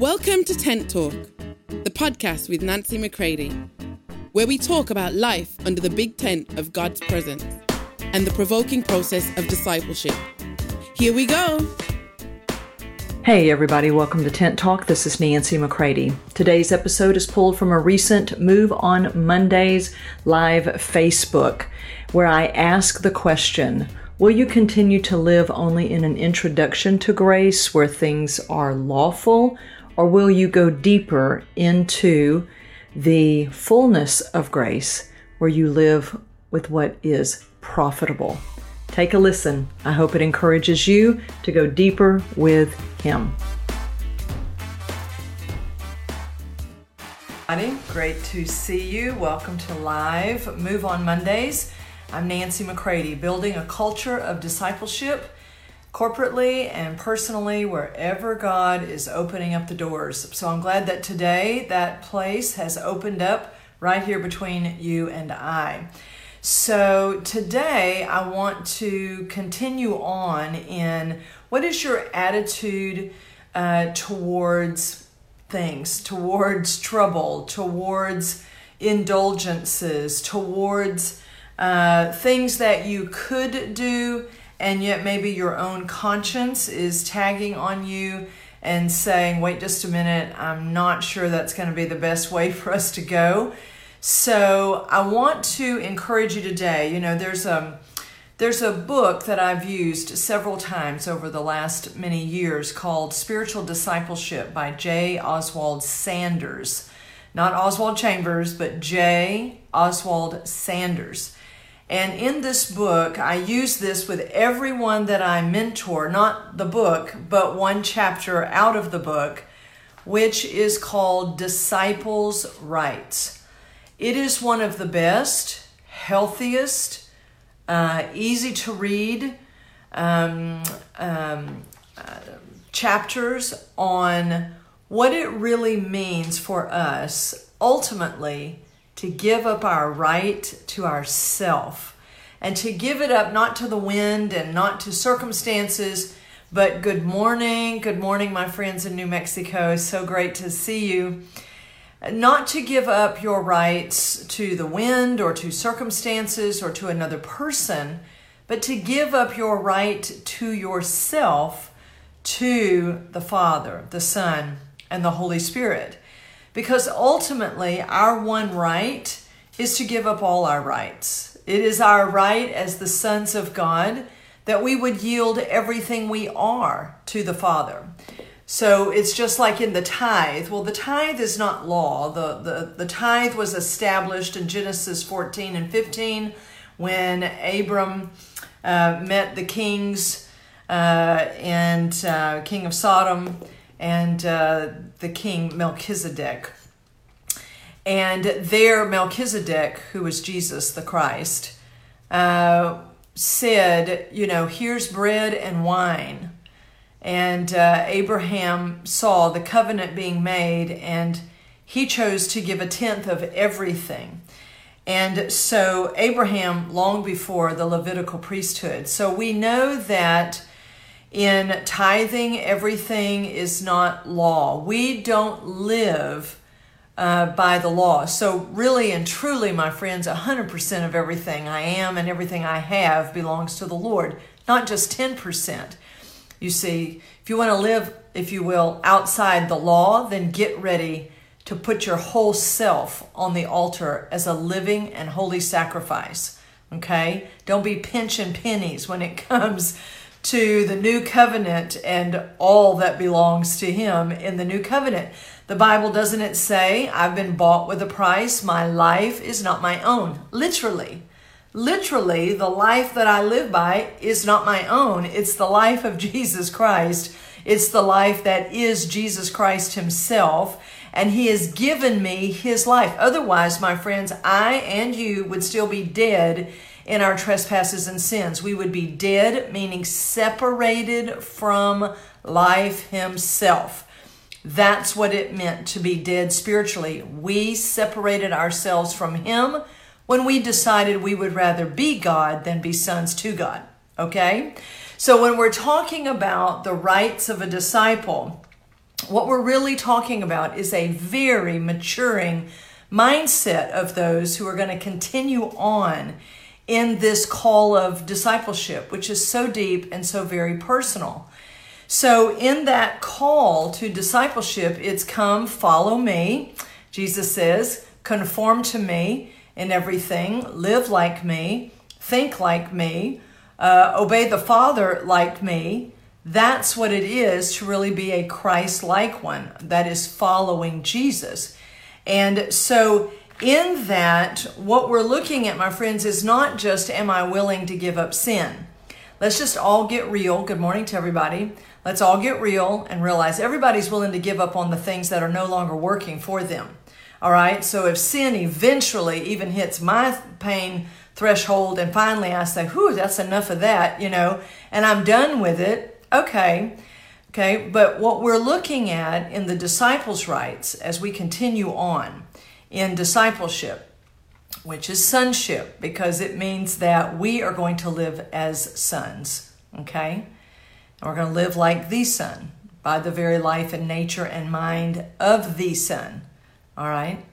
Welcome to Tent Talk, the podcast with Nancy McCready, where we talk about life under the big tent of God's presence and the provoking process of discipleship. Here we go. Hey, everybody, welcome to Tent Talk. This is Nancy McCready. Today's episode is pulled from a recent Move on Mondays live Facebook, where I ask the question Will you continue to live only in an introduction to grace where things are lawful, or will you go deeper into the fullness of grace where you live with what is profitable? Take a listen. I hope it encourages you to go deeper with Him. Great to see you. Welcome to Live Move on Mondays. I'm Nancy McCready, building a culture of discipleship corporately and personally wherever God is opening up the doors. So I'm glad that today that place has opened up right here between you and I. So today I want to continue on in what is your attitude uh, towards things, towards trouble, towards indulgences, towards uh, things that you could do and yet maybe your own conscience is tagging on you and saying, wait just a minute, I'm not sure that's going to be the best way for us to go. So I want to encourage you today. You know, there's a there's a book that I've used several times over the last many years called Spiritual Discipleship by J. Oswald Sanders. Not Oswald Chambers, but J. Oswald Sanders. And in this book, I use this with everyone that I mentor, not the book, but one chapter out of the book, which is called Disciples' Rights. It is one of the best, healthiest, uh, easy to read um, um, uh, chapters on what it really means for us ultimately to give up our right to ourself and to give it up not to the wind and not to circumstances, but good morning. Good morning, my friends in New Mexico. So great to see you. Not to give up your rights to the wind or to circumstances or to another person, but to give up your right to yourself to the Father, the Son, and the Holy Spirit. Because ultimately, our one right is to give up all our rights. It is our right as the sons of God that we would yield everything we are to the Father. So it's just like in the tithe. Well, the tithe is not law. The, the, the tithe was established in Genesis 14 and 15 when Abram uh, met the kings uh, and uh, king of Sodom and uh, the king Melchizedek. And there, Melchizedek, who was Jesus the Christ, uh, said, You know, here's bread and wine. And uh, Abraham saw the covenant being made, and he chose to give a tenth of everything. And so, Abraham, long before the Levitical priesthood. So, we know that in tithing, everything is not law. We don't live uh, by the law. So, really and truly, my friends, 100% of everything I am and everything I have belongs to the Lord, not just 10%. You see, if you want to live, if you will, outside the law, then get ready to put your whole self on the altar as a living and holy sacrifice. Okay? Don't be pinching pennies when it comes to the new covenant and all that belongs to him in the new covenant. The Bible doesn't it say, I've been bought with a price, my life is not my own. Literally. Literally, the life that I live by is not my own. It's the life of Jesus Christ. It's the life that is Jesus Christ Himself. And He has given me His life. Otherwise, my friends, I and you would still be dead in our trespasses and sins. We would be dead, meaning separated from life Himself. That's what it meant to be dead spiritually. We separated ourselves from Him when we decided we would rather be God than be sons to God. Okay? So when we're talking about the rights of a disciple, what we're really talking about is a very maturing mindset of those who are going to continue on in this call of discipleship, which is so deep and so very personal. So, in that call to discipleship, it's come, follow me. Jesus says, conform to me in everything, live like me, think like me, uh, obey the Father like me. That's what it is to really be a Christ like one, that is following Jesus. And so, in that, what we're looking at, my friends, is not just am I willing to give up sin? Let's just all get real. Good morning to everybody. Let's all get real and realize everybody's willing to give up on the things that are no longer working for them. All right. So if sin eventually even hits my pain threshold and finally I say, whew, that's enough of that, you know, and I'm done with it, okay. Okay. But what we're looking at in the disciples' rights as we continue on in discipleship, which is sonship, because it means that we are going to live as sons. Okay. And we're going to live like the Son by the very life and nature and mind of the Son. All right?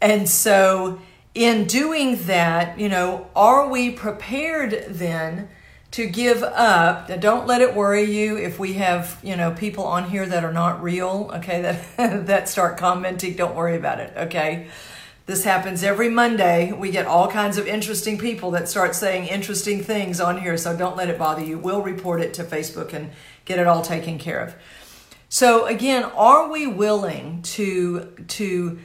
And so, in doing that, you know, are we prepared then to give up? Don't let it worry you if we have, you know, people on here that are not real, okay, that, that start commenting. Don't worry about it, okay? This happens every Monday. We get all kinds of interesting people that start saying interesting things on here, so don't let it bother you. We'll report it to Facebook and get it all taken care of. So again, are we willing to to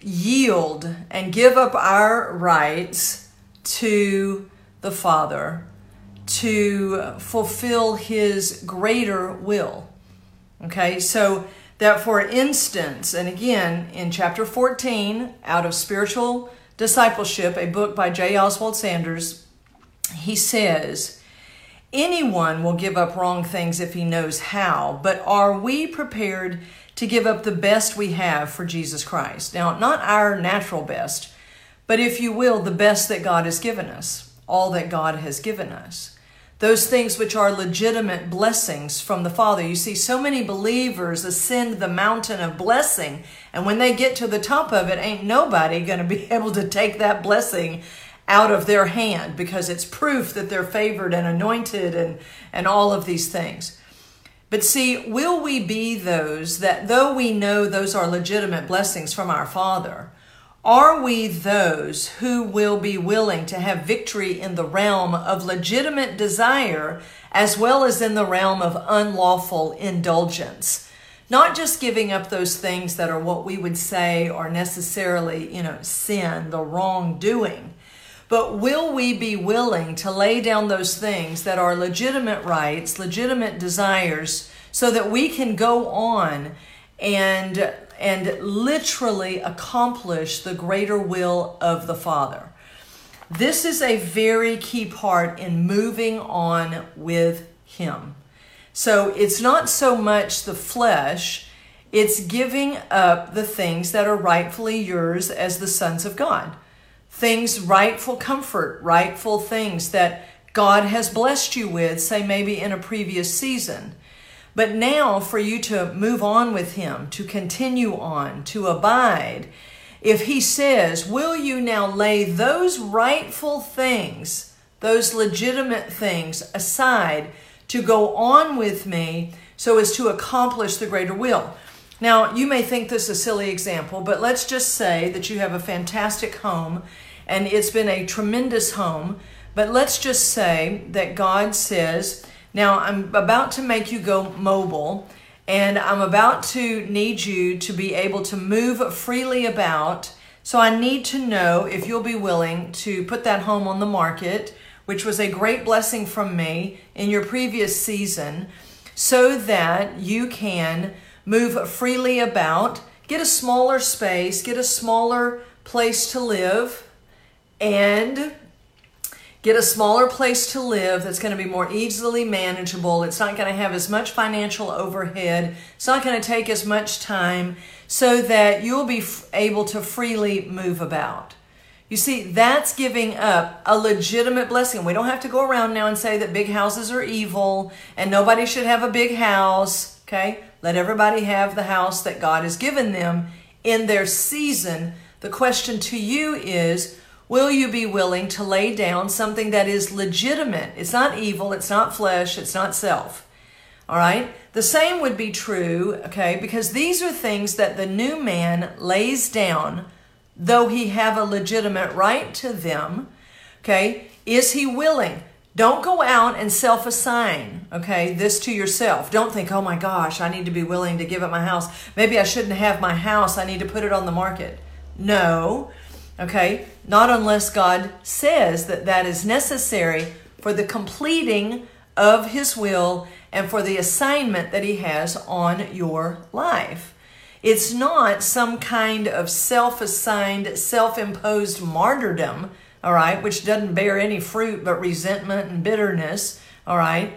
yield and give up our rights to the Father to fulfill his greater will? Okay? So that, for instance, and again in chapter 14, out of Spiritual Discipleship, a book by J. Oswald Sanders, he says, Anyone will give up wrong things if he knows how, but are we prepared to give up the best we have for Jesus Christ? Now, not our natural best, but if you will, the best that God has given us, all that God has given us those things which are legitimate blessings from the Father. You see, so many believers ascend the mountain of blessing, and when they get to the top of it, ain't nobody going to be able to take that blessing out of their hand because it's proof that they're favored and anointed and, and all of these things. But see, will we be those that, though we know those are legitimate blessings from our Father, are we those who will be willing to have victory in the realm of legitimate desire as well as in the realm of unlawful indulgence? Not just giving up those things that are what we would say are necessarily, you know, sin, the wrongdoing, but will we be willing to lay down those things that are legitimate rights, legitimate desires, so that we can go on and and literally accomplish the greater will of the Father. This is a very key part in moving on with Him. So it's not so much the flesh, it's giving up the things that are rightfully yours as the sons of God. Things, rightful comfort, rightful things that God has blessed you with, say maybe in a previous season. But now, for you to move on with Him, to continue on, to abide, if He says, Will you now lay those rightful things, those legitimate things aside to go on with me so as to accomplish the greater will? Now, you may think this a silly example, but let's just say that you have a fantastic home and it's been a tremendous home. But let's just say that God says, now, I'm about to make you go mobile, and I'm about to need you to be able to move freely about. So, I need to know if you'll be willing to put that home on the market, which was a great blessing from me in your previous season, so that you can move freely about, get a smaller space, get a smaller place to live, and Get a smaller place to live that's going to be more easily manageable. It's not going to have as much financial overhead. It's not going to take as much time so that you'll be able to freely move about. You see, that's giving up a legitimate blessing. We don't have to go around now and say that big houses are evil and nobody should have a big house. Okay? Let everybody have the house that God has given them in their season. The question to you is Will you be willing to lay down something that is legitimate? It's not evil, it's not flesh, it's not self. All right? The same would be true, okay, because these are things that the new man lays down, though he have a legitimate right to them. Okay? Is he willing? Don't go out and self assign, okay, this to yourself. Don't think, oh my gosh, I need to be willing to give up my house. Maybe I shouldn't have my house. I need to put it on the market. No. Okay? Not unless God says that that is necessary for the completing of His will and for the assignment that He has on your life. It's not some kind of self assigned, self imposed martyrdom, all right, which doesn't bear any fruit but resentment and bitterness, all right?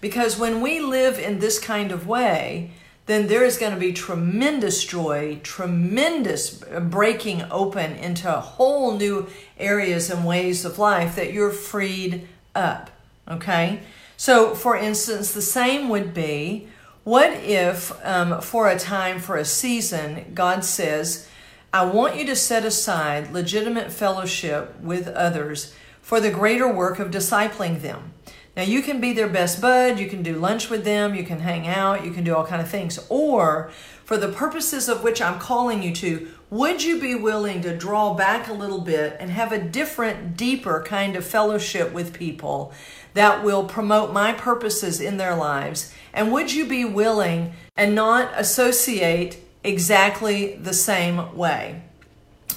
Because when we live in this kind of way, then there is going to be tremendous joy, tremendous breaking open into whole new areas and ways of life that you're freed up. Okay? So, for instance, the same would be what if, um, for a time, for a season, God says, I want you to set aside legitimate fellowship with others for the greater work of discipling them. Now you can be their best bud, you can do lunch with them, you can hang out, you can do all kind of things. Or for the purposes of which I'm calling you to, would you be willing to draw back a little bit and have a different, deeper kind of fellowship with people that will promote my purposes in their lives? And would you be willing and not associate exactly the same way?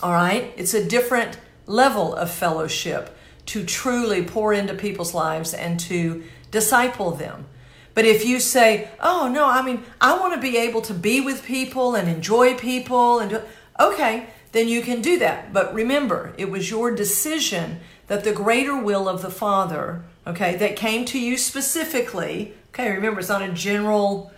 All right? It's a different level of fellowship to truly pour into people's lives and to disciple them. But if you say, "Oh no, I mean, I want to be able to be with people and enjoy people and do, okay, then you can do that. But remember, it was your decision that the greater will of the Father, okay, that came to you specifically. Okay, remember it's not a general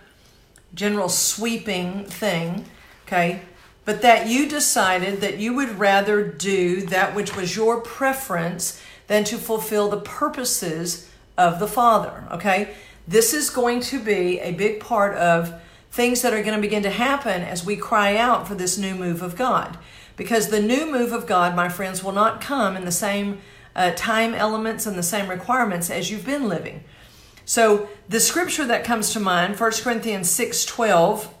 general sweeping thing, okay? But that you decided that you would rather do that which was your preference than to fulfill the purposes of the Father. Okay? This is going to be a big part of things that are going to begin to happen as we cry out for this new move of God. Because the new move of God, my friends, will not come in the same uh, time elements and the same requirements as you've been living. So the scripture that comes to mind, 1 Corinthians 6 12,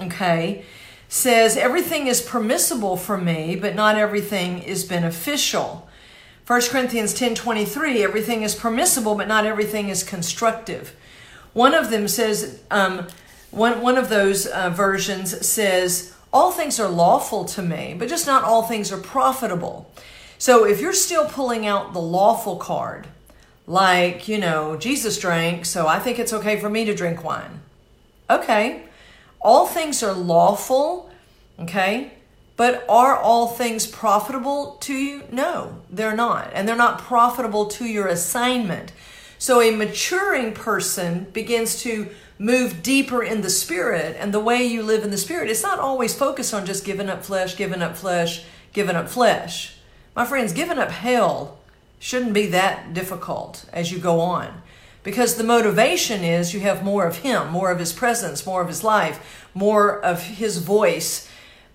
okay, says, Everything is permissible for me, but not everything is beneficial. 1 Corinthians 10:23, everything is permissible, but not everything is constructive. One of them says, um, one, one of those uh, versions says, all things are lawful to me, but just not all things are profitable. So if you're still pulling out the lawful card, like, you know, Jesus drank, so I think it's okay for me to drink wine. Okay. All things are lawful, okay? But are all things profitable to you? No, they're not. And they're not profitable to your assignment. So a maturing person begins to move deeper in the spirit and the way you live in the spirit. It's not always focused on just giving up flesh, giving up flesh, giving up flesh. My friends, giving up hell shouldn't be that difficult as you go on. Because the motivation is you have more of Him, more of His presence, more of His life, more of His voice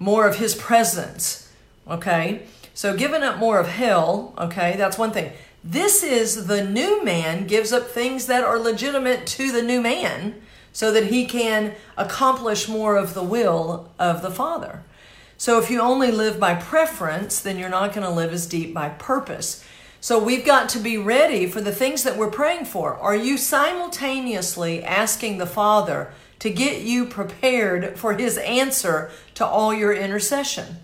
more of his presence. Okay? So giving up more of hell, okay, that's one thing. This is the new man gives up things that are legitimate to the new man so that he can accomplish more of the will of the Father. So if you only live by preference, then you're not going to live as deep by purpose. So we've got to be ready for the things that we're praying for. Are you simultaneously asking the Father to get you prepared for his answer to all your intercession.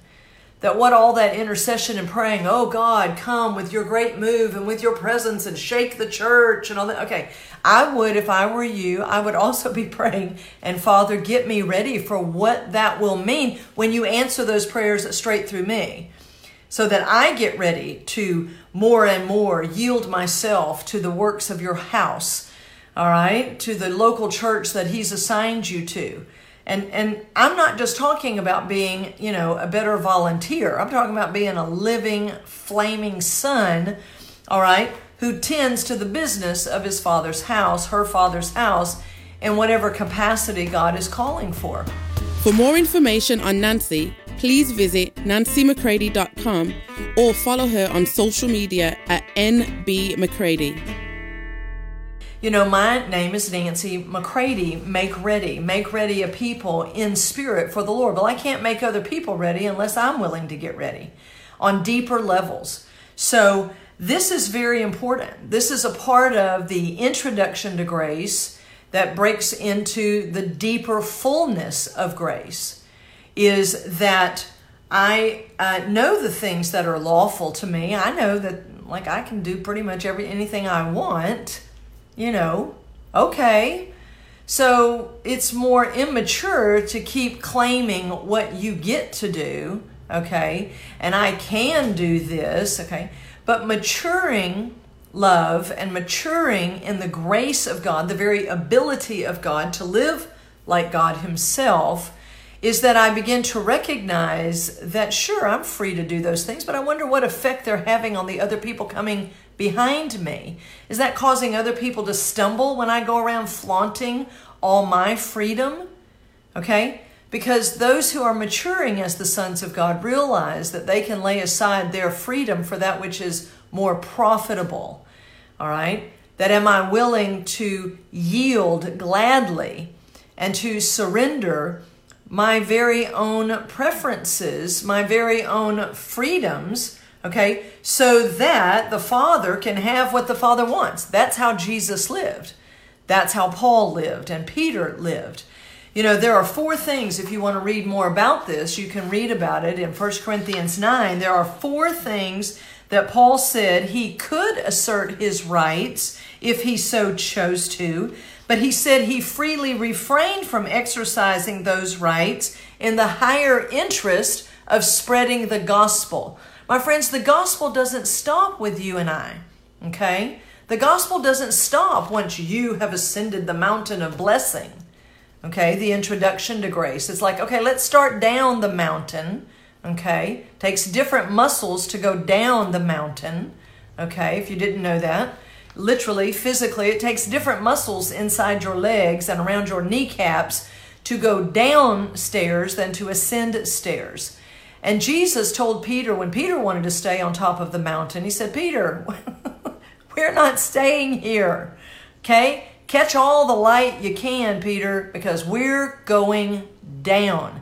That what all that intercession and praying, oh God, come with your great move and with your presence and shake the church and all that. Okay, I would, if I were you, I would also be praying, and Father, get me ready for what that will mean when you answer those prayers straight through me. So that I get ready to more and more yield myself to the works of your house all right, to the local church that he's assigned you to. And, and I'm not just talking about being, you know, a better volunteer. I'm talking about being a living, flaming son, all right, who tends to the business of his father's house, her father's house, in whatever capacity God is calling for. For more information on Nancy, please visit nancymccready.com or follow her on social media at nbmccready. You know, my name is Nancy McCready. Make ready. Make ready a people in spirit for the Lord. Well, I can't make other people ready unless I'm willing to get ready on deeper levels. So, this is very important. This is a part of the introduction to grace that breaks into the deeper fullness of grace is that I uh, know the things that are lawful to me. I know that like I can do pretty much every anything I want, you know. Okay. So it's more immature to keep claiming what you get to do, okay? And I can do this, okay? But maturing love and maturing in the grace of God, the very ability of God to live like God Himself, is that I begin to recognize that, sure, I'm free to do those things, but I wonder what effect they're having on the other people coming behind me. Is that causing other people to stumble when I go around flaunting all my freedom? Okay? Because those who are maturing as the sons of God realize that they can lay aside their freedom for that which is more profitable. All right? That am I willing to yield gladly and to surrender my very own preferences, my very own freedoms, okay, so that the Father can have what the Father wants. That's how Jesus lived. That's how Paul lived and Peter lived. You know, there are four things, if you want to read more about this, you can read about it in 1 Corinthians 9. There are four things that Paul said he could assert his rights if he so chose to, but he said he freely refrained from exercising those rights in the higher interest of spreading the gospel. My friends, the gospel doesn't stop with you and I, okay? The gospel doesn't stop once you have ascended the mountain of blessing, okay? The introduction to grace. It's like, okay, let's start down the mountain okay? Takes different muscles to go down the mountain, okay? If you didn't know that. Literally, physically, it takes different muscles inside your legs and around your kneecaps to go downstairs than to ascend stairs. And Jesus told Peter when Peter wanted to stay on top of the mountain, he said, Peter, we're not staying here. Okay? Catch all the light you can, Peter, because we're going down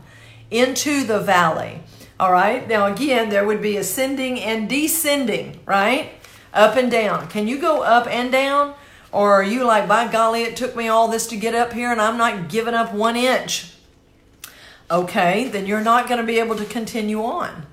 into the valley. All right. Now, again, there would be ascending and descending, right? Up and down. Can you go up and down? Or are you like, by golly, it took me all this to get up here and I'm not giving up one inch? Okay, then you're not going to be able to continue on.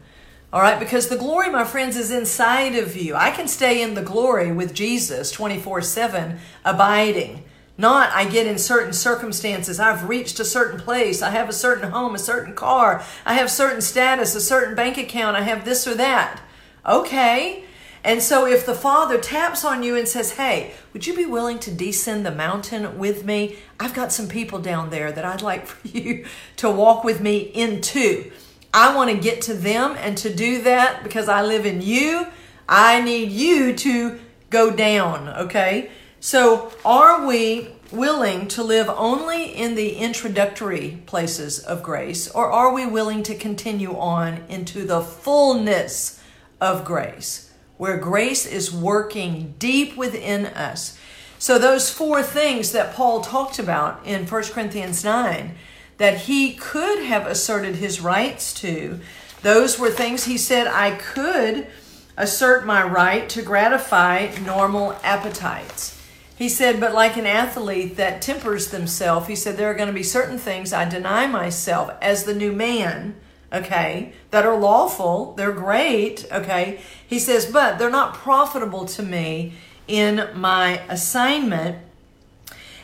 All right, because the glory, my friends, is inside of you. I can stay in the glory with Jesus 24 7, abiding. Not I get in certain circumstances, I've reached a certain place, I have a certain home, a certain car, I have certain status, a certain bank account, I have this or that. Okay. And so if the Father taps on you and says, Hey, would you be willing to descend the mountain with me? I've got some people down there that I'd like for you to walk with me into. I want to get to them and to do that because I live in you. I need you to go down, okay? So, are we willing to live only in the introductory places of grace, or are we willing to continue on into the fullness of grace, where grace is working deep within us? So, those four things that Paul talked about in 1 Corinthians 9 that he could have asserted his rights to, those were things he said I could assert my right to gratify normal appetites. He said, but like an athlete that tempers themselves, he said, there are going to be certain things I deny myself as the new man, okay, that are lawful. They're great, okay. He says, but they're not profitable to me in my assignment.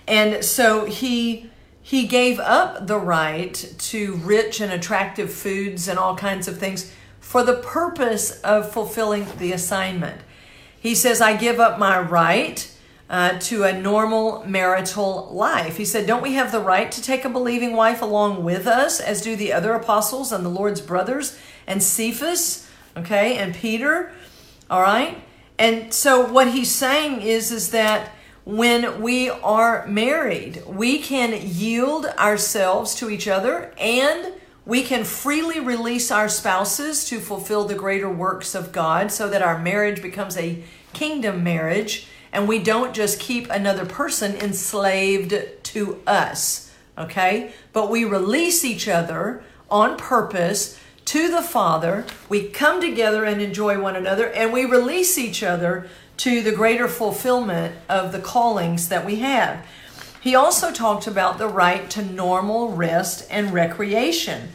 And so he he gave up the right to rich and attractive foods and all kinds of things for the purpose of fulfilling the assignment. He says, I give up my right uh, to a normal marital life. He said, Don't we have the right to take a believing wife along with us, as do the other apostles and the Lord's brothers and Cephas, okay, and Peter? All right. And so what he's saying is, is that when we are married. We can yield ourselves to each other and we can freely release our spouses to fulfill the greater works of God so that our marriage becomes a kingdom marriage and we don't just keep another person enslaved to us. Okay? But we release each other on purpose to the Father. We come together and enjoy one another, and we release each other to the greater fulfillment of the callings that we have. He also talked about the right to normal rest and recreation.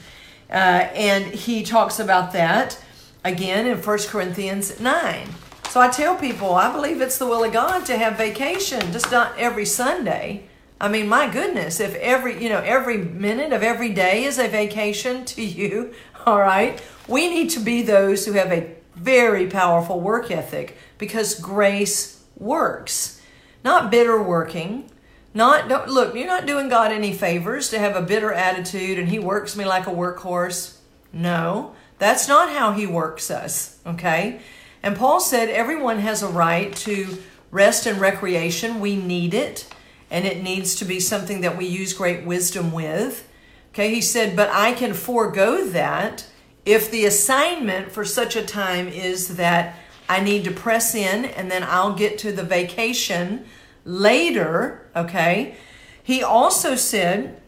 Uh, and he talks about that again in 1 Corinthians 9. So I tell people, I believe it's the will of God to have vacation, just not every Sunday. I mean, my goodness, if every, you know, every minute of every day is a vacation to you, all right, we need to be those who have a very powerful work ethic because grace works. Not bitter working. Not don't, look, you're not doing God any favors to have a bitter attitude and he works me like a workhorse. No, that's not how he works us, okay? And Paul said everyone has a right to rest and recreation. We need it, and it needs to be something that we use great wisdom with. Okay, he said, but I can forego that if the assignment for such a time is that I need to press in and then I'll get to the vacation later, okay? He also said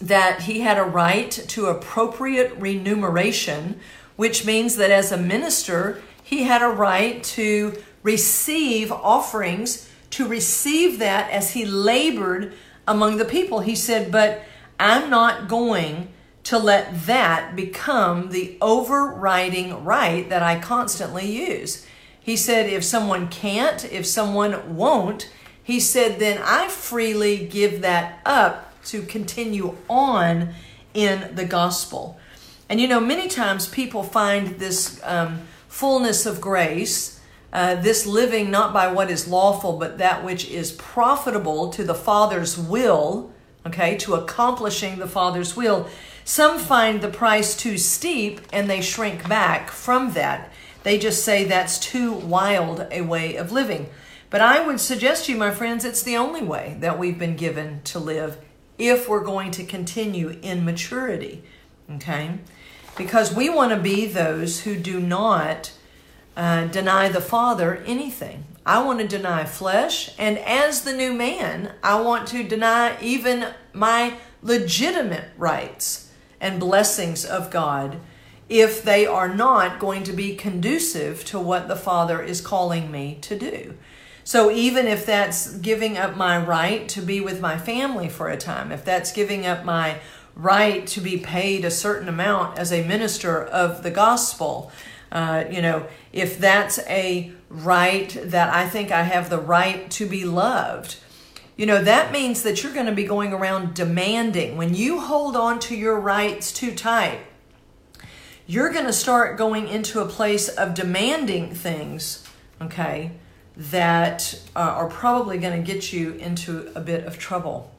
that he had a right to appropriate remuneration, which means that as a minister, he had a right to receive offerings, to receive that as he labored among the people. He said, But I'm not going to let that become the overriding right that I constantly use. He said, If someone can't, if someone won't, he said, then I freely give that up to continue on in the gospel. And you know, many times people find this um, fullness of grace, uh, this living not by what is lawful, but that which is profitable to the Father's will, okay, to accomplishing the Father's will. Some find the price too steep and they shrink back from that. They just say that's too wild a way of living. But I would suggest to you, my friends, it's the only way that we've been given to live if we're going to continue in maturity. Okay? Because we want to be those who do not uh, deny the Father anything. I want to deny flesh, and as the new man, I want to deny even my legitimate rights and blessings of God if they are not going to be conducive to what the Father is calling me to do. So, even if that's giving up my right to be with my family for a time, if that's giving up my right to be paid a certain amount as a minister of the gospel. Uh, you know, if that's a right that I think I have the right to be loved, you know, that means that you're going to be going around demanding. When you hold on to your rights too tight, you're going to start going into a place of demanding things, okay, that uh, are probably going to get you into a bit of trouble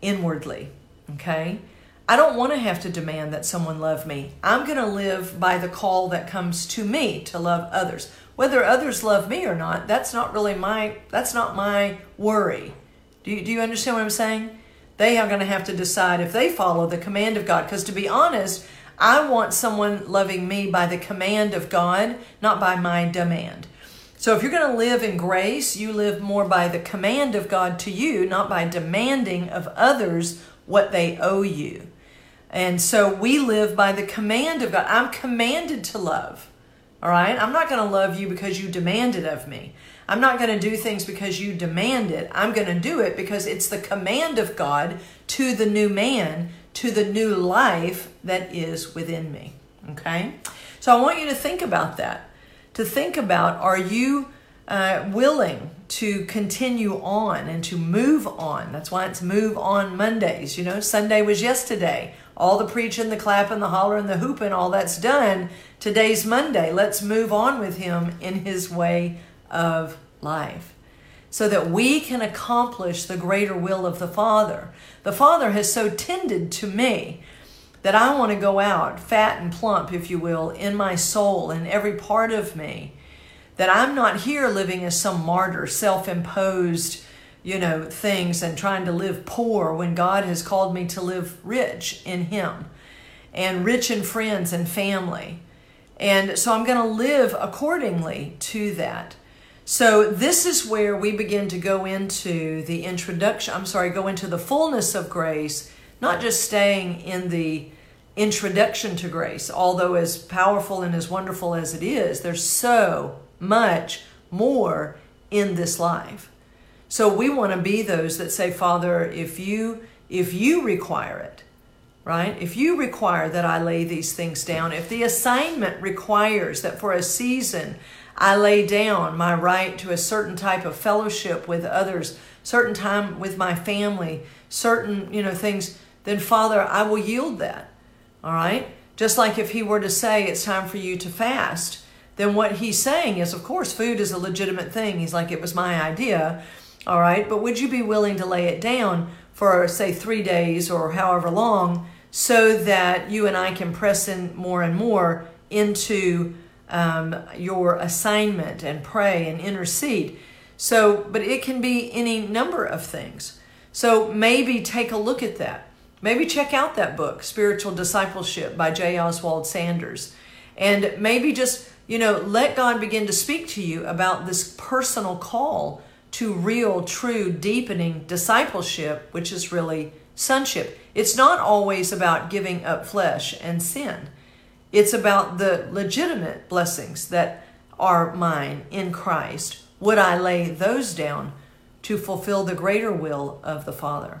inwardly, okay? I don't want to have to demand that someone love me. I'm going to live by the call that comes to me to love others. Whether others love me or not, that's not really my that's not my worry. Do you, do you understand what I'm saying? They are going to have to decide if they follow the command of God because to be honest, I want someone loving me by the command of God, not by my demand. So if you're going to live in grace, you live more by the command of God to you, not by demanding of others what they owe you. And so we live by the command of God. I'm commanded to love. All right? I'm not going to love you because you demand it of me. I'm not going to do things because you demand it. I'm going to do it because it's the command of God to the new man, to the new life that is within me. Okay? So I want you to think about that. To think about are you uh, willing to continue on and to move on? That's why it's Move On Mondays. You know, Sunday was yesterday all the preaching, the clapping, the hollering, the hooping, all that's done. Today's Monday. Let's move on with Him in His way of life so that we can accomplish the greater will of the Father. The Father has so tended to me that I want to go out fat and plump, if you will, in my soul, in every part of me. That I'm not here living as some martyr, self imposed you know, things and trying to live poor when God has called me to live rich in Him and rich in friends and family. And so I'm going to live accordingly to that. So this is where we begin to go into the introduction, I'm sorry, go into the fullness of grace, not just staying in the introduction to grace, although as powerful and as wonderful as it is, there's so much more in this life. So we want to be those that say, Father, if you if you require it, right? If you require that I lay these things down, if the assignment requires that for a season I lay down my right to a certain type of fellowship with others, certain time with my family, certain, you know, things, then Father, I will yield that. All right? Just like if he were to say it's time for you to fast, then what he's saying is, of course, food is a legitimate thing. He's like, it was my idea. All right? But would you be willing to lay it down for, say, three days or however long so that you and I can press in more and more into um, your assignment and pray and intercede. So, but it can be any number of things. So maybe take a look at that. Maybe check out that book, Spiritual Discipleship by J. Oswald Sanders. And maybe just, you know, let God begin to speak to you about this personal call to real, true, deepening discipleship, which is really sonship. It's not always about giving up flesh and sin. It's about the legitimate blessings that are mine in Christ. Would I lay those down to fulfill the greater will of the Father?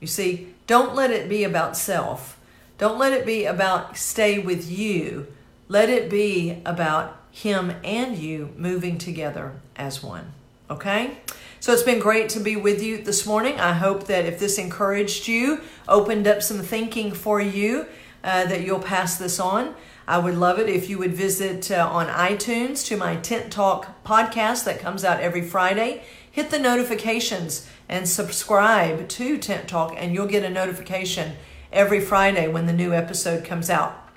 You see, don't let it be about self. Don't let it be about stay with you. Let it be about Him and you moving together as one. Okay? So it's been great to be with you this morning. I hope that if this encouraged you, opened up some thinking for you, uh, that you'll pass this on. I would love it if you would visit uh, on iTunes to my Tent Talk podcast that comes out every Friday. Hit the notifications and subscribe to Tent Talk, and you'll get a notification every Friday when the new episode comes out.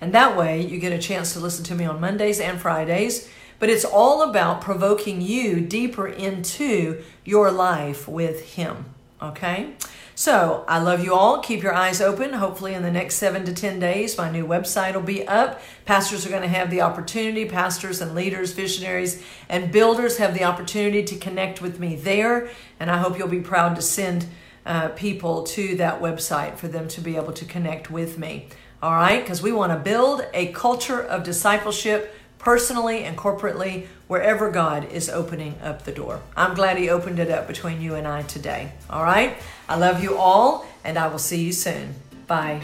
And that way, you get a chance to listen to me on Mondays and Fridays. But it's all about provoking you deeper into your life with Him. Okay? So I love you all. Keep your eyes open. Hopefully, in the next seven to 10 days, my new website will be up. Pastors are going to have the opportunity, pastors and leaders, visionaries, and builders have the opportunity to connect with me there. And I hope you'll be proud to send uh, people to that website for them to be able to connect with me. All right? Because we want to build a culture of discipleship personally and corporately, wherever God is opening up the door. I'm glad He opened it up between you and I today. All right? I love you all, and I will see you soon. Bye.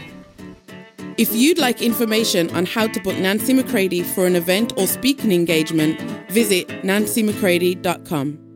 If you'd like information on how to book Nancy McCready for an event or speaking engagement, visit nancymccready.com.